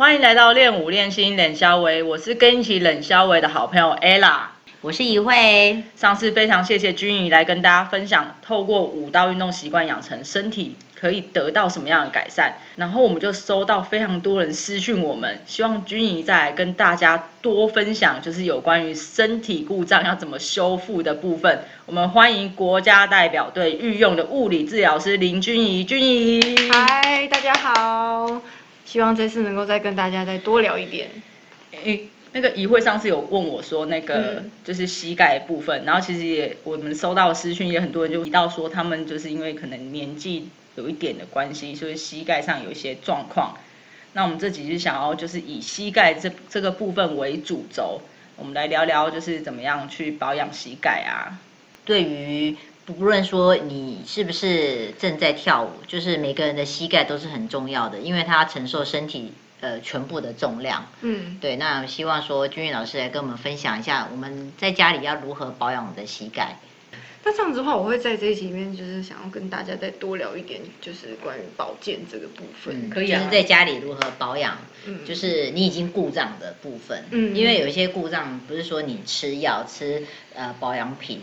欢迎来到练舞练心冷肖维，我是跟一起冷肖维的好朋友 ella。我是怡慧。上次非常谢谢君怡来跟大家分享，透过舞蹈运动习惯养成，身体可以得到什么样的改善。然后我们就收到非常多人私讯我们，希望君怡再来跟大家多分享，就是有关于身体故障要怎么修复的部分。我们欢迎国家代表队御用的物理治疗师林君怡，君怡。嗨，大家好，希望这次能够再跟大家再多聊一点。诶，那个议会上次有问我说，那个嗯就是膝盖部分，然后其实也我们收到的私讯也很多人就提到说，他们就是因为可能年纪有一点的关系，所以膝盖上有一些状况。那我们这集是想要就是以膝盖这这个部分为主轴，我们来聊聊就是怎么样去保养膝盖啊。对于不论说你是不是正在跳舞，就是每个人的膝盖都是很重要的，因为它承受身体呃全部的重量。嗯，对，那希望说君玉老师来跟我们分享一下，我们在家里要如何保养我们的膝盖。那这样子的话，我会在这一集里面就是想要跟大家再多聊一点，就是关于保健这个部分。可以啊就是在家里如何保养，嗯就是你已经故障的部分。嗯因为有一些故障不是说你吃药吃呃保养品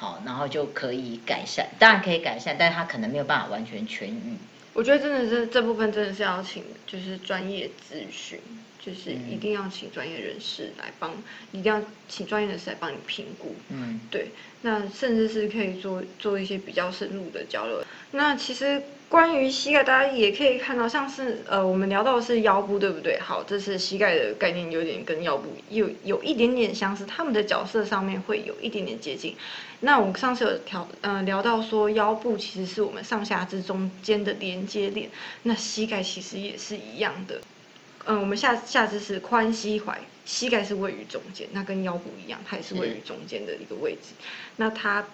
好，然后就可以改善，当然可以改善，但是他可能没有办法完全痊愈。我觉得真的是这部分真的是要请就是专业咨询，就是嗯一定要请专业人士来帮，一定要请专业人士来帮你评估。嗯，对，那甚至是可以做做一些比较深入的交流。那其实关于膝盖，大家也可以看到，像是呃，我们聊到的是腰部，对不对？好，这是膝盖的概念，有点跟腰部有有一点点相似，他们的角色上面会有一点点接近。那我们上次有调呃聊到说，腰部其实是我们上下肢中间的连接点，那膝盖其实也是一样的。嗯，我们下下肢是髋膝踝，膝盖是位于中间，那跟腰部一样，它也是位于中间的一个位置。那它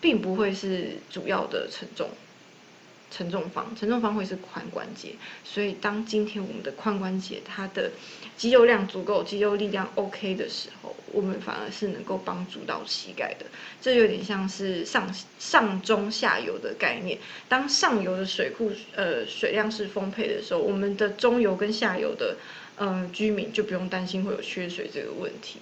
并不会是主要的承重承重方，承重方会是髋关节。所以当今天我们的髋关节它的肌肉量足够，肌肉力量 OK 的时候，我们反而是能够帮助到膝盖的。这有点像是上上中下游的概念。当上游的水库呃水量是丰沛的时候，我们的中游跟下游的呃居民就不用担心会有缺水这个问题。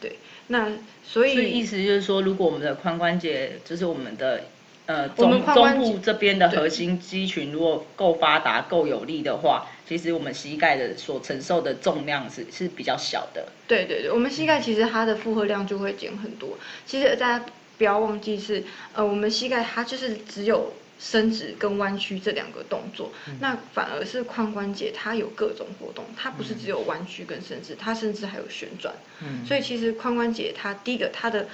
对，那所以所以意思就是说，如果我们的髋关节就是我们的呃我们中中髋部这边的核心肌群如果够发达、够有力的话，其实我们膝盖的所承受的重量是是比较小的。对对对，我们膝盖其实它的负荷量就会减很多。其实大家不要忘记是，呃，我们膝盖它就是只有伸直跟弯曲这两个动作，那反而是髋关节它有各种活动，它不是只有弯曲跟伸直，它甚至还有旋转。嗯所以其实髋关节它第一个它的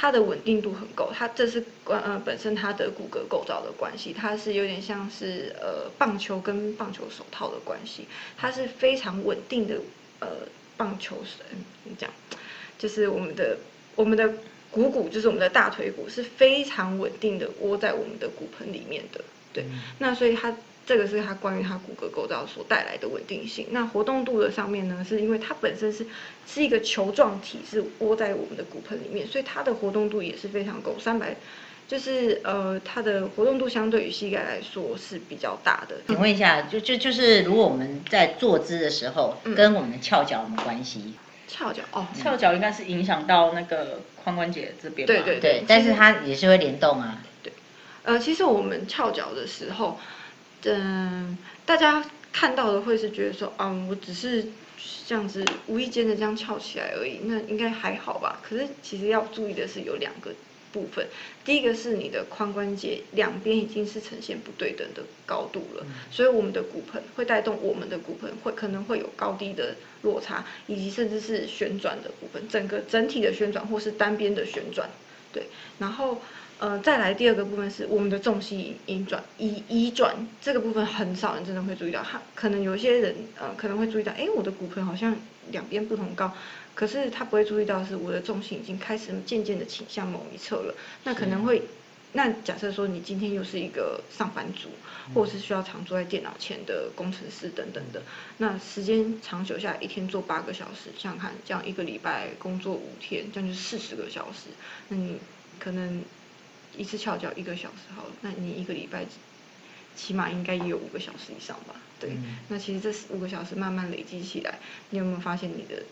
它的稳定度很够，它这是关呃本身它的骨骼构造的关系，它是有点像是呃棒球跟棒球手套的关系，它是非常稳定的呃棒球手，嗯怎么讲？就是我们的我们的股骨，就是我们的大腿骨是非常稳定的窝在我们的骨盆里面的，对。那所以它这个是它关于它骨骼构造所带来的稳定性。那活动度的上面呢，是因为它本身是是一个球状体，是窝在我们的骨盆里面，所以它的活动度也是非常够，三百。就是呃，它的活动度相对于膝盖来说是比较大的。请问一下，就就就是如果我们在坐姿的时候，嗯跟我们的翘脚有没有关系？翘脚哦，翘脚应该是影响到那个髋关节这边吧？对对对，但是它也是会联动啊。对呃，其实我们翘脚的时候，嗯、大家看到的会是觉得说，嗯，我只是这样子无意间的这样翘起来而已，那应该还好吧？可是其实要注意的是有两个部分，第一个是你的髋关节两边已经是呈现不对等的高度了，所以我们的骨盆会带动我们的骨盆会可能会有高低的落差，以及甚至是旋转的部分，整个整体的旋转或是单边的旋转，对，然后。呃，再来第二个部分是我们的重心移转移移转这个部分很少人真的会注意到，他可能有些人呃可能会注意到，哎，我的骨盆好像两边不同高，可是他不会注意到是我的重心已经开始渐渐的倾向某一侧了，那可能会，那假设说你今天又是一个上班族，或者是需要常坐在电脑前的工程师等等的，那时间长久下来，一天做八个小时，想想看，这样一个礼拜工作五天，这样就是四十个小时，那你可能一次翘脚一个小时好了，那你一个礼拜起码应该也有五个小时以上吧。对，嗯那其实这五个小时慢慢累积起来，你有没有发现你的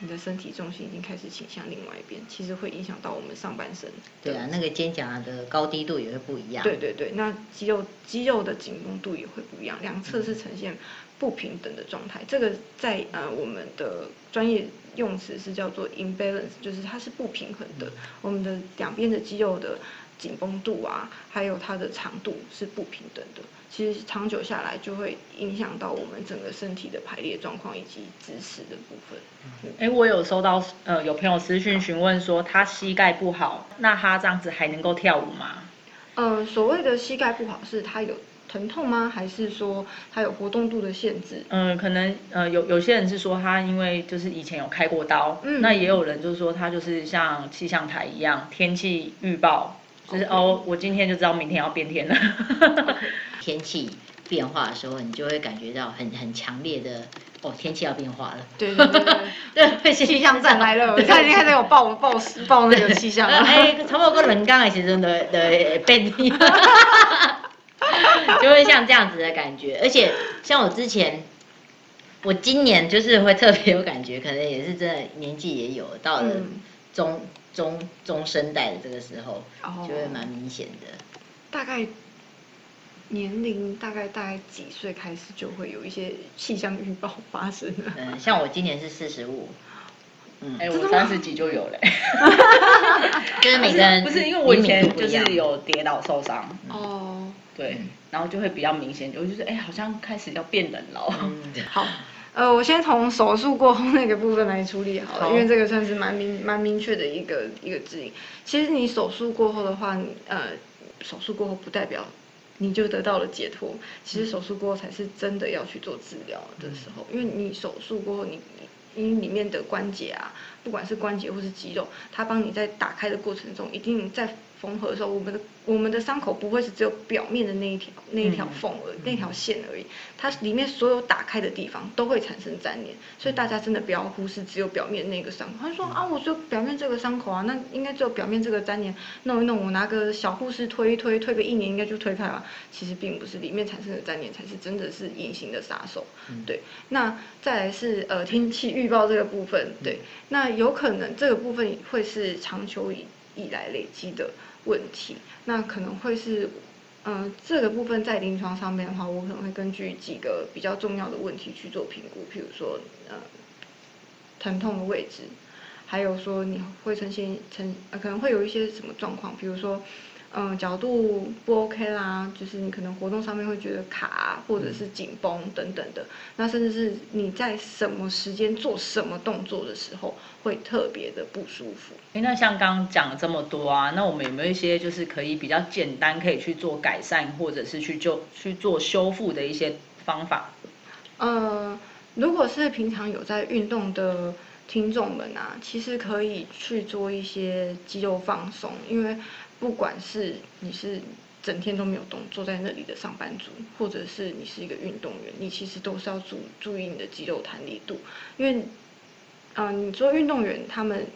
你的身体重心已经开始倾向另外一边？其实会影响到我们上半身。对啊，那个肩胛的高低度也会不一样。对对对，那肌肉肌肉的紧绷度也会不一样，两侧是呈现不平等的状态。这个在呃我们的专业用词是叫做 imbalance，就是它是不平衡的。我们的两边的肌肉的紧绷度啊，还有它的长度是不平等的。其实长久下来就会影响到我们整个身体的排列状况以及姿势的部分。哎，我有收到呃有朋友私讯询问说他膝盖不好，那他这样子还能够跳舞吗？呃，所谓的膝盖不好是他有疼痛吗？还是说他有活动度的限制？嗯，可能呃有有些人是说他因为就是以前有开过刀，嗯那也有人就是说他就是像气象台一样，天气预报就是哦，我今天就知道明天要变天了。天气变化的时候，你就会感觉到很很强烈的哦，天气要变化了。对对对对。对，气象站来了，他已经开始有报报报那个气象了。哎，差不多个人刚的时阵的的变天，就会像这样子的感觉。而且像我之前，我今年就是会特别有感觉，可能也是真的年纪也有到了嗯中、中中生代的这个时候，哦就会蛮明显的。大概年龄大概大概几岁开始就会有一些气象预报发生了？嗯，像我今年是四十五，嗯，哎，我三十几就有嘞。就是每个人不是因为我以前就是有跌倒受伤，哦，对，然后就会比较明显，我就是哎好像开始要变冷了。嗯，好。呃，我先从手术过后那个部分来处理好了，好。因为这个算是蛮明蛮明确的一个一个指引。其实你手术过后的话，你呃，手术过后不代表你就得到了解脱，其实手术过后才是真的要去做治疗的时候，因为你手术过后你，你你里面的关节啊，不管是关节或是肌肉，它帮你在打开的过程中，一定在缝合的时候，我们的我们的伤口不会是只有表面的那一条那一条缝而已，那条线而已，它里面所有打开的地方都会产生粘连，所以大家真的不要忽视只有表面那个伤口。他说啊，我只有表面这个伤口啊，那应该只有表面这个粘连，弄一弄，我拿个小护士推一推，推个一年应该就推开了。其实并不是，里面产生的粘连才是真的是隐形的杀手。对，那再来是呃天气预报这个部分，对，那有可能这个部分会是长久以以来累积的问题，那可能会是。嗯，这个部分在临床上面的话，我可能会根据几个比较重要的问题去做评估，譬如说，呃，疼痛的位置，还有说你会呈现呈可能会有一些什么状况，比如说，嗯、角度不 OK 啦，就是你可能活动上面会觉得卡啊，或者是紧绷等等的，那甚至是你在什么时间做什么动作的时候会特别的不舒服。哎，那像刚刚讲了这么多啊，那我们有没有一些就是可以比较简单可以去做改善，或者是去就去做修复的一些方法？呃，如果是平常有在运动的听众们啊，其实可以去做一些肌肉放松，因为不管是你是整天都没有动，坐在那里的上班族，或者是你是一个运动员，你其实都是要注注意你的肌肉弹力度，因为，嗯、你做运动员他们，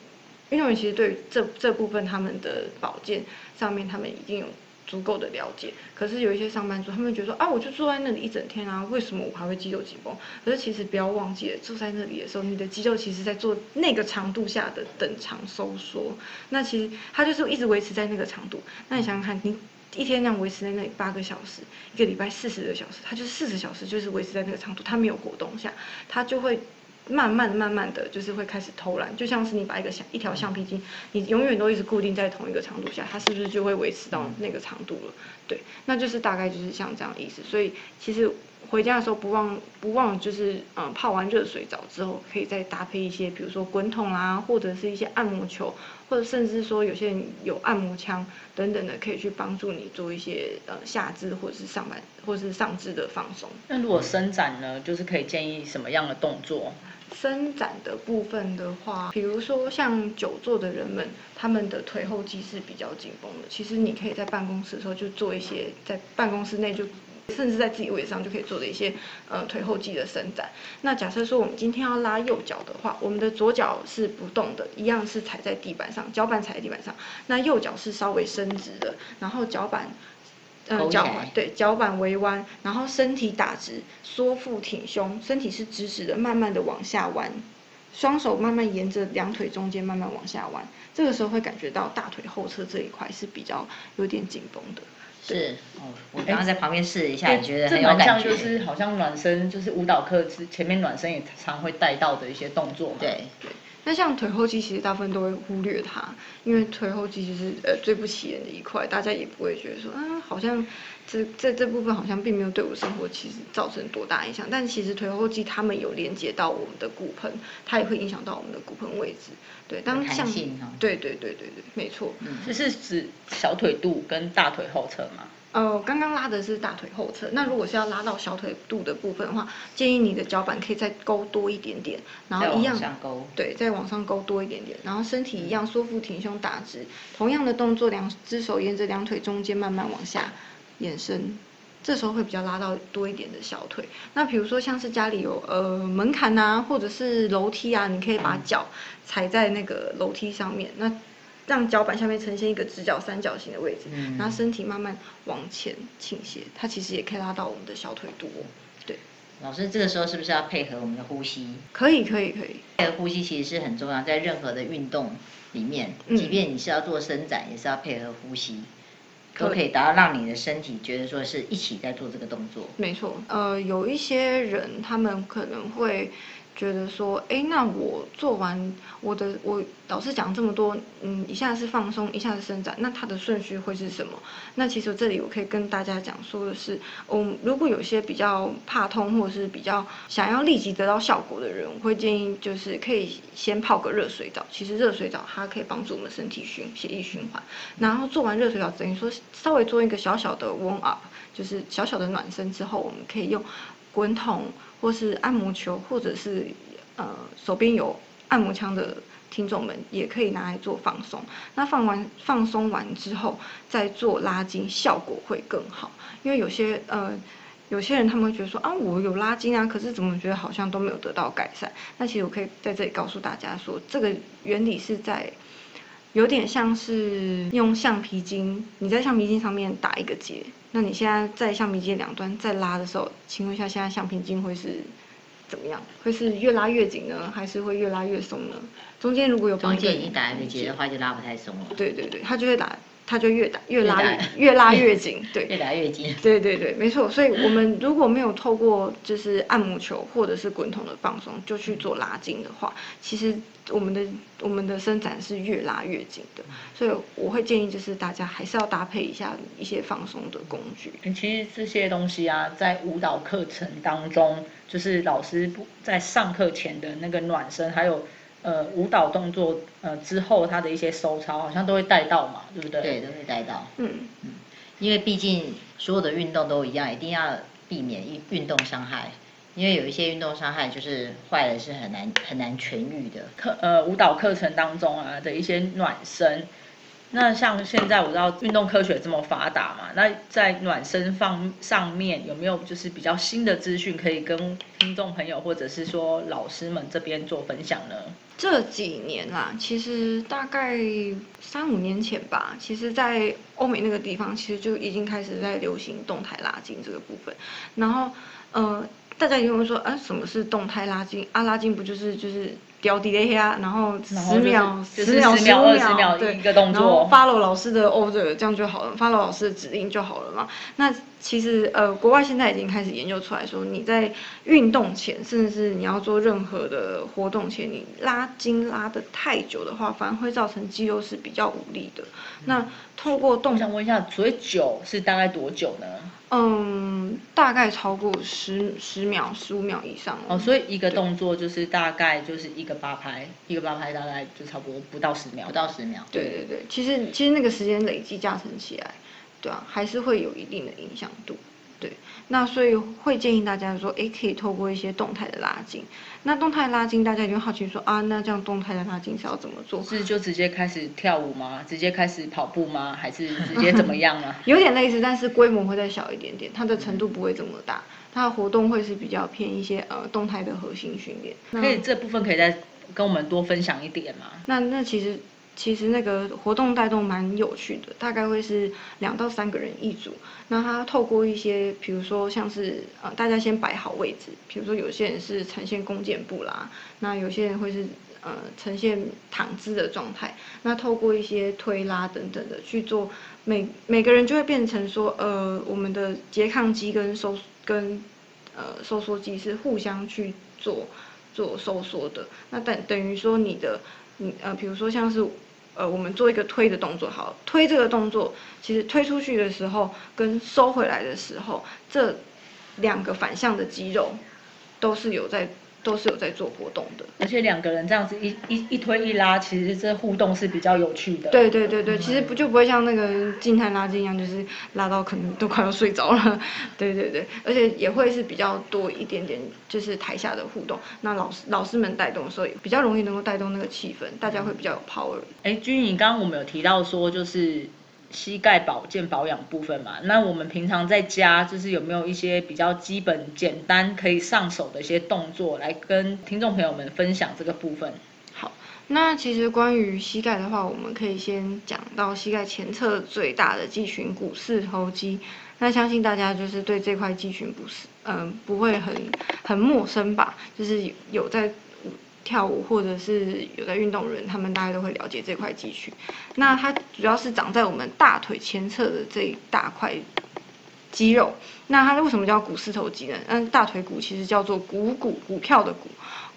运动员其实对这这部分他们的保健上面，他们一定有足够的了解。可是有一些上班族，他们觉得说啊，我就坐在那里一整天啊，为什么我还会肌肉紧绷？可是其实不要忘记了，坐在那里的时候，你的肌肉其实在做那个长度下的等长收缩。那其实它就是一直维持在那个长度。那你想想看，你一天这样维持在那里八个小时，一个礼拜四十个小时，它就是四十小时就是维持在那个长度，它没有活动下，它就会。慢慢慢慢的就是会开始偷懒，就像是你把一个橡一条橡皮筋，你永远都一直固定在同一个长度下，它是不是就会维持到那个长度了？对，那就是大概就是像这样意思。所以其实回家的时候不忘不忘就是嗯泡完热水澡之后，可以再搭配一些比如说滚筒啊，或者是一些按摩球，或者甚至说有些人有按摩枪等等的，可以去帮助你做一些呃下肢或者是上半或者是上肢的放松。那如果伸展呢，就是可以建议什么样的动作？伸展的部分的话，比如说像久坐的人们，他们的腿后肌是比较紧绷的。其实你可以在办公室的时候就做一些，在办公室内就，甚至在自己位置上就可以做的一些呃腿后肌的伸展。那假设说我们今天要拉右脚的话，我们的左脚是不动的，一样是踩在地板上，脚板踩在地板上，那右脚是稍微伸直的，然后脚板。呃脚对脚板微弯，然后身体打直，缩腹挺胸，身体是直直的，慢慢的往下弯，双手慢慢沿着两腿中间慢慢往下弯，这个时候会感觉到大腿后侧这一块是比较有点紧绷的。是哦，我刚刚在旁边试了一下，觉得这很有感觉。蛮像就是好像暖身，就是舞蹈课之前面暖身也常会带到的一些动作嘛。对，那像腿后肌，其实大部分都会忽略它，因为腿后肌就是呃最不起眼的一块，大家也不会觉得说，啊，好像这这这部分好像并没有对我生活其实造成多大影响，但其实腿后肌它们有连接到我们的骨盆，它也会影响到我们的骨盆位置。对，当弹像对对对对对，没错。嗯这是指小腿肚跟大腿后侧嘛？呃，刚刚拉的是大腿后侧，那如果是要拉到小腿肚的部分的话，建议你的脚板可以再勾多一点点，然后一样对，再往上勾多一点点，然后身体一样缩腹挺胸打直，同样的动作，两只手沿着两腿中间慢慢往下延伸，这时候会比较拉到多一点的小腿。那比如说像是家里有呃门槛呐、或者是楼梯啊，你可以把脚踩在那个楼梯上面，那让脚板下面呈现一个直角三角形的位置，嗯然后身体慢慢往前倾斜，它其实也可以拉到我们的小腿肚哦。对，老师这个时候是不是要配合我们的呼吸？可以可以可以。配合呼吸其实是很重要，在任何的运动里面，嗯即便你是要做伸展，也是要配合呼吸，可都可以达到让你的身体觉得说是一起在做这个动作。没错，呃，有一些人他们可能会觉得说，哎，那我做完我的，我老师讲这么多，嗯，一下是放松，一下是伸展，那它的顺序会是什么？那其实这里我可以跟大家讲说的是，嗯，如果有些比较怕痛或者是比较想要立即得到效果的人，我会建议就是可以先泡个热水澡。其实热水澡它可以帮助我们身体循血液循环，然后做完热水澡，等于说稍微做一个小小的 warm up，就是小小的暖身之后，我们可以用滚筒或是按摩球，或者是呃手边有按摩枪的听众们，也可以拿来做放松。那放完放松完之后，再做拉筋，效果会更好。因为有些呃。有些人他们会觉得说啊，我有拉筋啊，可是怎么觉得好像都没有得到改善？那其实我可以在这里告诉大家说，这个原理是在有点像是用橡皮筋，你在橡皮筋上面打一个结，那你现在在橡皮筋两端再拉的时候，请问一下，现在橡皮筋会是怎么样？会是越拉越紧呢，还是会越拉越松呢？中间如果有中间已经打一个结的话，就拉不太松了，对对对，它就会打，它就越打越拉 越拉越紧，对。越打越紧。对对对，没错。所以我们如果没有透过就是按摩球或者是滚筒的放松，就去做拉筋的话，其实我们的我们的伸展是越拉越紧的。所以我会建议就是大家还是要搭配一下一些放松的工具。其实这些东西啊，在舞蹈课程当中，就是老师不在上课前的那个暖身，还有呃舞蹈动作呃之后他的一些收操，好像都会带到嘛，对不对？对，都会带到，嗯，因为毕竟所有的运动都一样，一定要避免运运动伤害，因为有一些运动伤害就是坏了是很难很难痊愈的。课呃舞蹈课程当中啊的一些暖身。那像现在我知道运动科学这么发达嘛，那在暖身方上面有没有就是比较新的资讯可以跟听众朋友或者是说老师们这边做分享呢？这几年啦，其实大概三五年前吧，其实，在欧美那个地方，其实就已经开始在流行动态拉筋这个部分。然后，呃，大家一定会说，啊，什么是动态拉筋？啊，拉筋不就是就是掉地雷呀，然后十秒、十秒、10十秒五20秒对，一个动作然后 follow 老师的 order 这样就好了，follow 老师的指令就好了嘛。那其实呃，国外现在已经开始研究出来说，你在运动前，甚至是你要做任何的活动前，你拉筋拉的太久的话，反而会造成肌肉是比较无力的。那透过动我想问一下，所谓久是大概多久呢？嗯，大概超过十十秒、十五秒以上哦，所以一个动作就是大概就是一个八拍，一个八拍大概就差不多不到十秒，不到十秒。对对对，其实其实那个时间累积加成起来，对啊，还是会有一定的影响度。对，那所以会建议大家说，诶，可以透过一些动态的拉筋。那动态拉筋，大家一定会好奇说啊，那这样动态的拉筋是要怎么做？是就直接开始跳舞吗？直接开始跑步吗？还是直接怎么样啊？有点类似，但是规模会再小一点点，它的程度不会这么大，它的活动会是比较偏一些呃动态的核心训练。那可以这部分可以再跟我们多分享一点吗？那那其实其实那个活动带动蛮有趣的，大概会是两到三个人一组。那他透过一些，比如说像是呃，大家先摆好位置，比如说有些人是呈现弓箭步啦，那有些人会是呃呈现躺姿的状态。那透过一些推拉等等的去做，每每个人就会变成说，呃，我们的拮抗肌跟收跟呃收缩肌是互相去做做收缩的。那等等于说你的，你呃，比如说像是。呃，我们做一个推的动作，好，推这个动作，其实推出去的时候跟收回来的时候，这两个反向的肌肉都是有在。都是有在做活动的，而且两个人这样子一一一推一拉，其实这互动是比较有趣的。对对对对，其实不就不会像那个静态拉筋一样，就是拉到可能都快要睡着了。对对对，而且也会是比较多一点点，就是台下的互动。那老师老师们带动的时候，比较容易能够带动那个气氛，大家会比较有 power。哎，君颖，刚刚我们有提到说，就是。膝盖保健保养部分嘛，那我们平常在家就是有没有一些比较基本、简单可以上手的一些动作，来跟听众朋友们分享这个部分？好，那其实关于膝盖的话，我们可以先讲到膝盖前侧最大的肌群股四头肌。那相信大家就是对这块肌群不是嗯不会很很陌生吧？就是有在。跳舞或者是有在运动人，他们大概都会了解这块肌群。那它主要是长在我们大腿前侧的这一大块肌肉。那它为什么叫股四头肌呢？那，大腿骨其实叫做股骨，股票的股，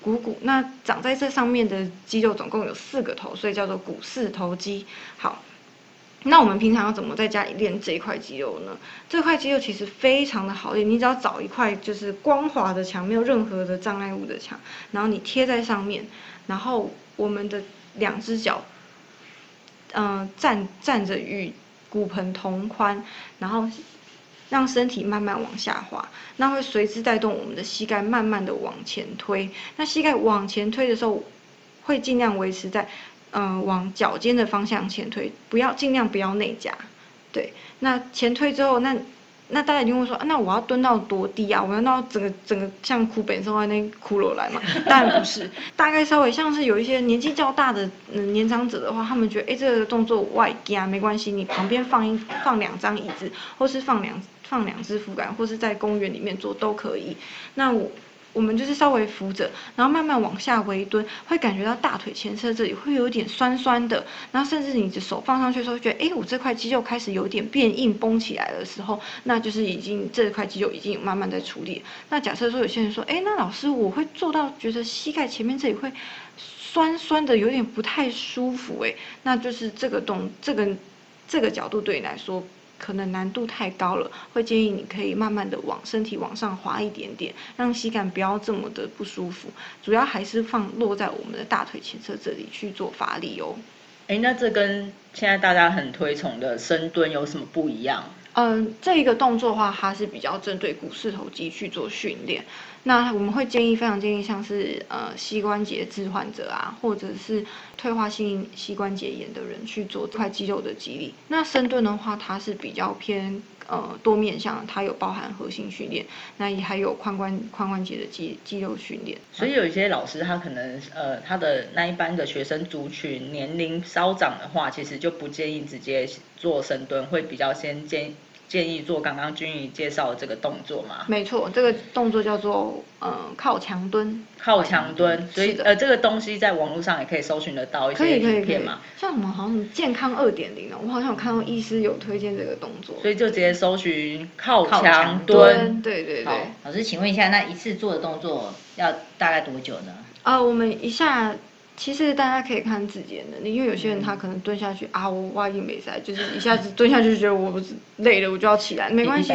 股骨。那长在这上面的肌肉总共有四个头，所以叫做股四头肌。好。那我们平常要怎么在家里练这一块肌肉呢？这块肌肉其实非常的好练，你只要找一块就是光滑的墙，没有任何的障碍物的墙，然后你贴在上面，然后我们的两只脚，嗯，站站着与骨盆同宽，然后让身体慢慢往下滑，那会随之带动我们的膝盖慢慢的往前推。那膝盖往前推的时候，会尽量维持在。嗯，往脚尖的方向前推，不要尽量不要内夹，对。那前推之后，那那大家一定会说，那我要蹲到多低啊？我要到整个整个像哭本身外那骷髅来嘛？当然不是，大概稍微像是有一些年纪较大的嗯年长者的话，他们觉得哎这个动作外加没关系，你旁边放一放两张椅子，或是放两放两只扶杆，或是在公园里面做都可以。那我。我们就是稍微扶着，然后慢慢往下微蹲，会感觉到大腿前侧这里会有点酸酸的，然后甚至你的手放上去的时候，觉得哎，我这块肌肉开始有点变硬绷起来的时候，那就是已经这块肌肉已经慢慢在处理。那假设说有些人说，哎，那老师我会做到觉得膝盖前面这里会酸酸的，有点不太舒服，哎，那就是这个动这个这个角度对你来说。可能难度太高了，会建议你可以慢慢的往身体往上滑一点点，让膝盖不要这么的不舒服。主要还是放落在我们的大腿前侧这里去做发力哦。哎，那这跟现在大家很推崇的深蹲有什么不一样？嗯，这一个动作的话，它是比较针对股四头肌去做训练。那我们会建议，非常建议像是呃膝关节置患者啊，或者是退化性膝关节炎的人去做这块肌肉的肌力。那深蹲的话，它是比较偏呃多面向，它有包含核心训练，那也还有髋关髋关节的肌肌肉训练。所以有一些老师他可能呃他的那一班的学生族群年龄稍长的话，其实就不建议直接做深蹲，会比较先建。建议做刚刚君怡介绍的这个动作吗？没错，这个动作叫做呃靠墙蹲。靠墙蹲，所以呃这个东西在网络上也可以搜寻得到一些影片嘛。像什么好像健康二点零的，我好像有看到医师有推荐这个动作。所以就直接搜寻靠墙蹲。对对对。老师，请问一下，那一次做的动作要大概多久呢？啊，我们一下。其实大家可以看自己的能力，因为有些人他可能蹲下去啊，我挖硬没塞，就是一下子蹲下去就觉得我不是累了，我就要起来，没 关系。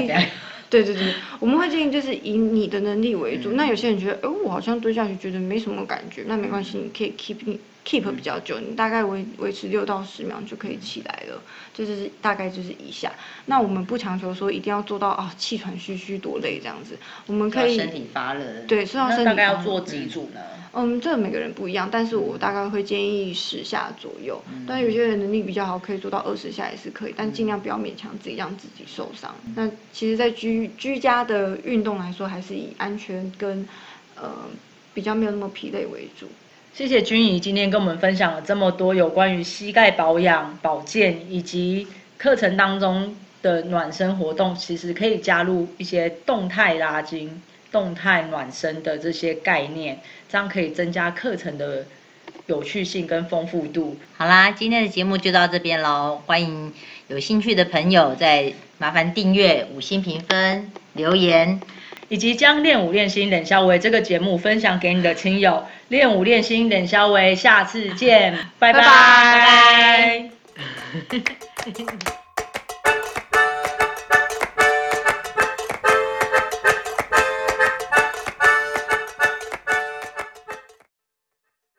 对对对，我们会建议就是以你的能力为主。那有些人觉得，哎，我好像蹲下去觉得没什么感觉，那没关系，你可以 keep keep 比较久，你大概维维持六到十秒就可以起来了，就是大概就是一下。那我们不强求说一定要做到啊气喘吁吁多累这样子，我们可以身体发热。对，说到身体大概要做几组呢？嗯，这每个人不一样，但是我大概会建议十下左右。但有些人能力比较好，可以做到二十下也是可以，但尽量不要勉强自己，让自己受伤。那其实，在居居家的运动来说，还是以安全跟呃比较没有那么疲累为主。谢谢君怡今天跟我们分享了这么多有关于膝盖保养、保健以及课程当中的暖身活动，其实可以加入一些动态拉筋、动态暖身的这些概念，这样可以增加课程的有趣性跟丰富度。好啦，今天的节目就到这边喽。欢迎有兴趣的朋友再麻烦订阅、五星评分、留言。以及将练舞练心冷肖维这个节目分享给你的亲友，练舞练心冷肖维，下次见，拜拜。拜拜